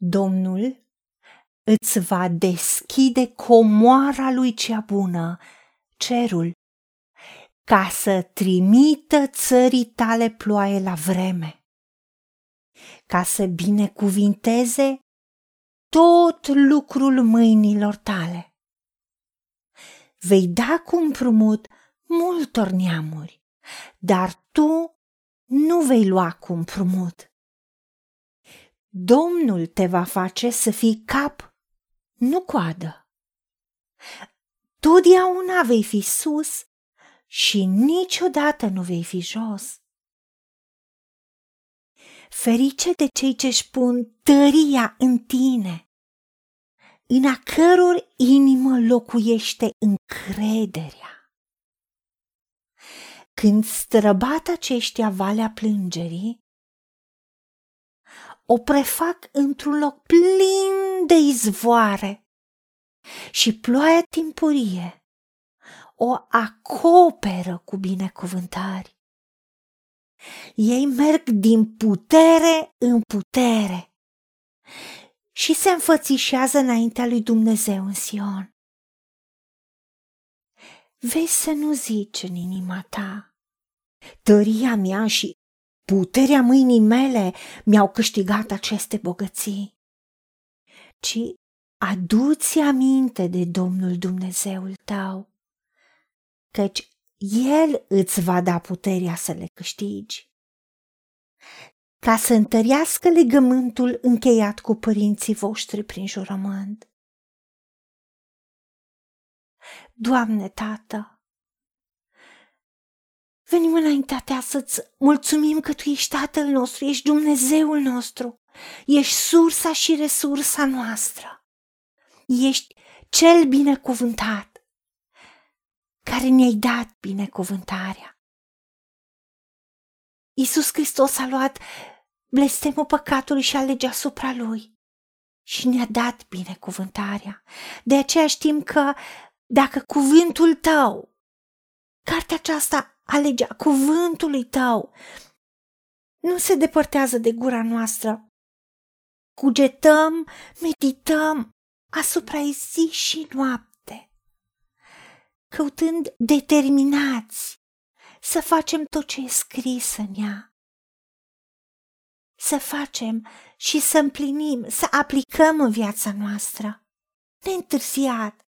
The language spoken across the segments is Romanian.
Domnul îți va deschide comoara lui cea bună, cerul, ca să trimită țării tale ploaie la vreme, ca să binecuvinteze tot lucrul mâinilor tale. Vei da cu împrumut multor neamuri, dar tu nu vei lua cu împrumut. Domnul te va face să fii cap, nu coadă. Totdeauna vei fi sus și niciodată nu vei fi jos. Ferice de cei ce își pun tăria în tine, în a căror inimă locuiește încrederea. Când străbat aceștia valea plângerii, o prefac într-un loc plin de izvoare și ploaia timpurie o acoperă cu binecuvântări. Ei merg din putere în putere și se înfățișează înaintea lui Dumnezeu în Sion. Vezi să nu zici în inima ta, tăria mea și puterea mâinii mele mi-au câștigat aceste bogății, ci aduți aminte de Domnul Dumnezeul tău, căci El îți va da puterea să le câștigi. Ca să întărească legământul încheiat cu părinții voștri prin jurământ. Doamne, Tată, Venim înaintea ta să-ți mulțumim că tu ești Tatăl nostru, ești Dumnezeul nostru, ești sursa și resursa noastră. Ești cel binecuvântat care ne-ai dat binecuvântarea. Iisus Hristos a luat blestemul păcatului și a legea asupra lui și ne-a dat binecuvântarea. De aceea știm că dacă cuvântul tău, cartea aceasta a legea cuvântului tău nu se depărtează de gura noastră. Cugetăm, medităm asupra ei zi și noapte, căutând determinați să facem tot ce e scris în ea. Să facem și să împlinim, să aplicăm în viața noastră. Neîntârziat.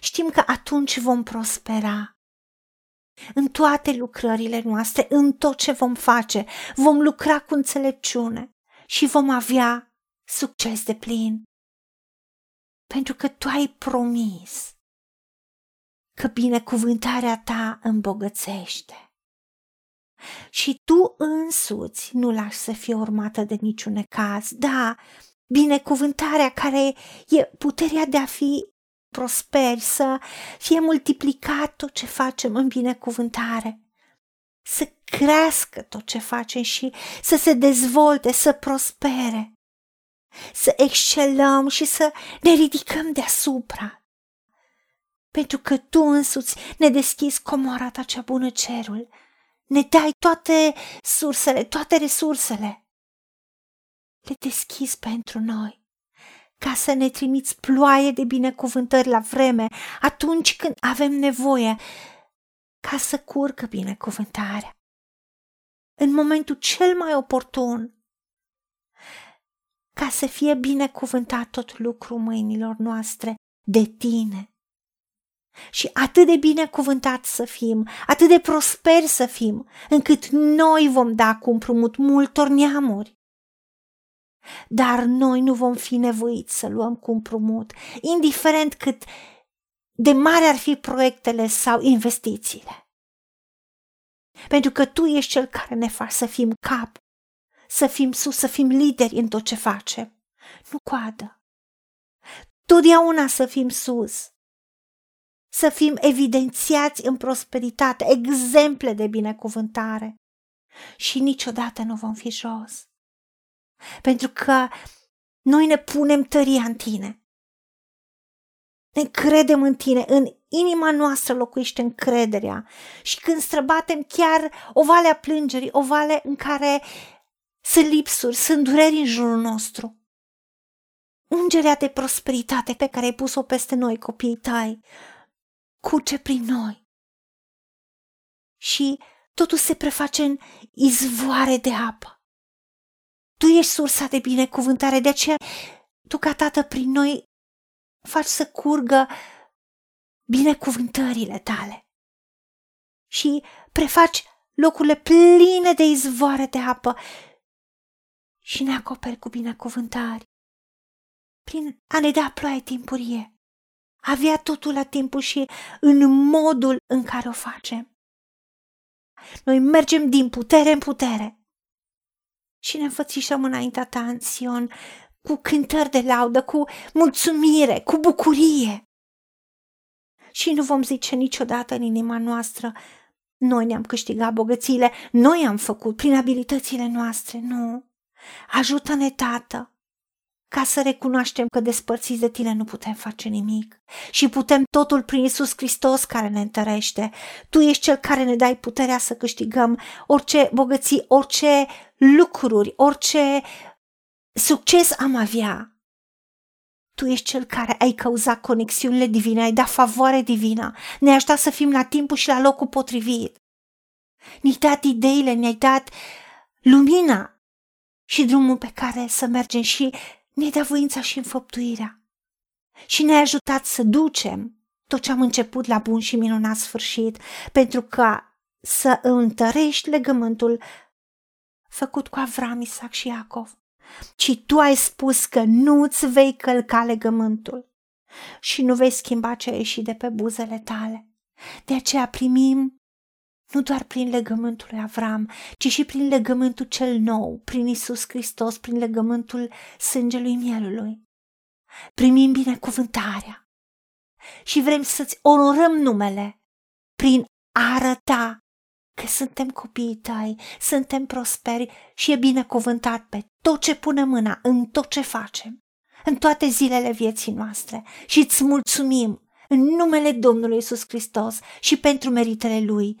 Știm că atunci vom prospera în toate lucrările noastre, în tot ce vom face, vom lucra cu înțelepciune și vom avea succes de plin. Pentru că tu ai promis că binecuvântarea ta îmbogățește. Și tu însuți nu lași să fie urmată de niciun caz. Da, binecuvântarea care e puterea de a fi prosperi, să fie multiplicat tot ce facem în binecuvântare, să crească tot ce facem și să se dezvolte, să prospere, să excelăm și să ne ridicăm deasupra. Pentru că tu însuți ne deschizi comora ta cea bună cerul, ne dai toate sursele, toate resursele. Le deschizi pentru noi ca să ne trimiți ploaie de binecuvântări la vreme, atunci când avem nevoie, ca să curcă binecuvântarea. În momentul cel mai oportun, ca să fie binecuvântat tot lucrul mâinilor noastre de tine. Și atât de binecuvântat să fim, atât de prosperi să fim, încât noi vom da cu împrumut multor neamuri dar noi nu vom fi nevoiți să luăm cu împrumut, indiferent cât de mari ar fi proiectele sau investițiile. Pentru că tu ești cel care ne faci să fim cap, să fim sus, să fim lideri în tot ce facem, nu coadă. Totdeauna să fim sus, să fim evidențiați în prosperitate, exemple de binecuvântare și niciodată nu vom fi jos pentru că noi ne punem tăria în tine. Ne credem în tine, în inima noastră locuiește încrederea și când străbatem chiar o vale a plângerii, o vale în care sunt lipsuri, sunt dureri în jurul nostru, ungerea de prosperitate pe care ai pus-o peste noi, copiii tăi, curge prin noi. Și totul se preface în izvoare de apă. Tu ești sursa de binecuvântare, de aceea tu ca tată prin noi faci să curgă binecuvântările tale și prefaci locurile pline de izvoare de apă și ne acoperi cu binecuvântări prin a ne da ploaie timpurie, avea totul la timpul și în modul în care o facem. Noi mergem din putere în putere și ne înfățișăm înaintea ta în Sion cu cântări de laudă, cu mulțumire, cu bucurie. Și nu vom zice niciodată în inima noastră, noi ne-am câștigat bogățiile, noi am făcut prin abilitățile noastre, nu. Ajută-ne, Tată, ca să recunoaștem că despărțiți de tine nu putem face nimic și putem totul prin Isus Hristos care ne întărește. Tu ești cel care ne dai puterea să câștigăm orice bogății, orice lucruri, orice succes am avea. Tu ești cel care ai cauzat conexiunile divine, ai dat favoare divină, ne-ai ajutat să fim la timpul și la locul potrivit. Ne-ai dat ideile, ne-ai dat lumina și drumul pe care să mergem și ne-ai dat voința și înfăptuirea. Și ne-ai ajutat să ducem tot ce am început la bun și minunat sfârșit, pentru ca să întărești legământul făcut cu Avram, Isaac și Iacov. Ci tu ai spus că nu-ți vei călca legământul și nu vei schimba ce a ieșit de pe buzele tale. De aceea primim nu doar prin legământul lui Avram, ci și prin legământul cel nou, prin Isus Hristos, prin legământul sângelui mielului. Primim binecuvântarea și vrem să-ți onorăm numele prin a arăta că suntem copiii tăi, suntem prosperi și e binecuvântat pe tot ce punem mâna, în tot ce facem, în toate zilele vieții noastre și îți mulțumim în numele Domnului Isus Hristos și pentru meritele Lui.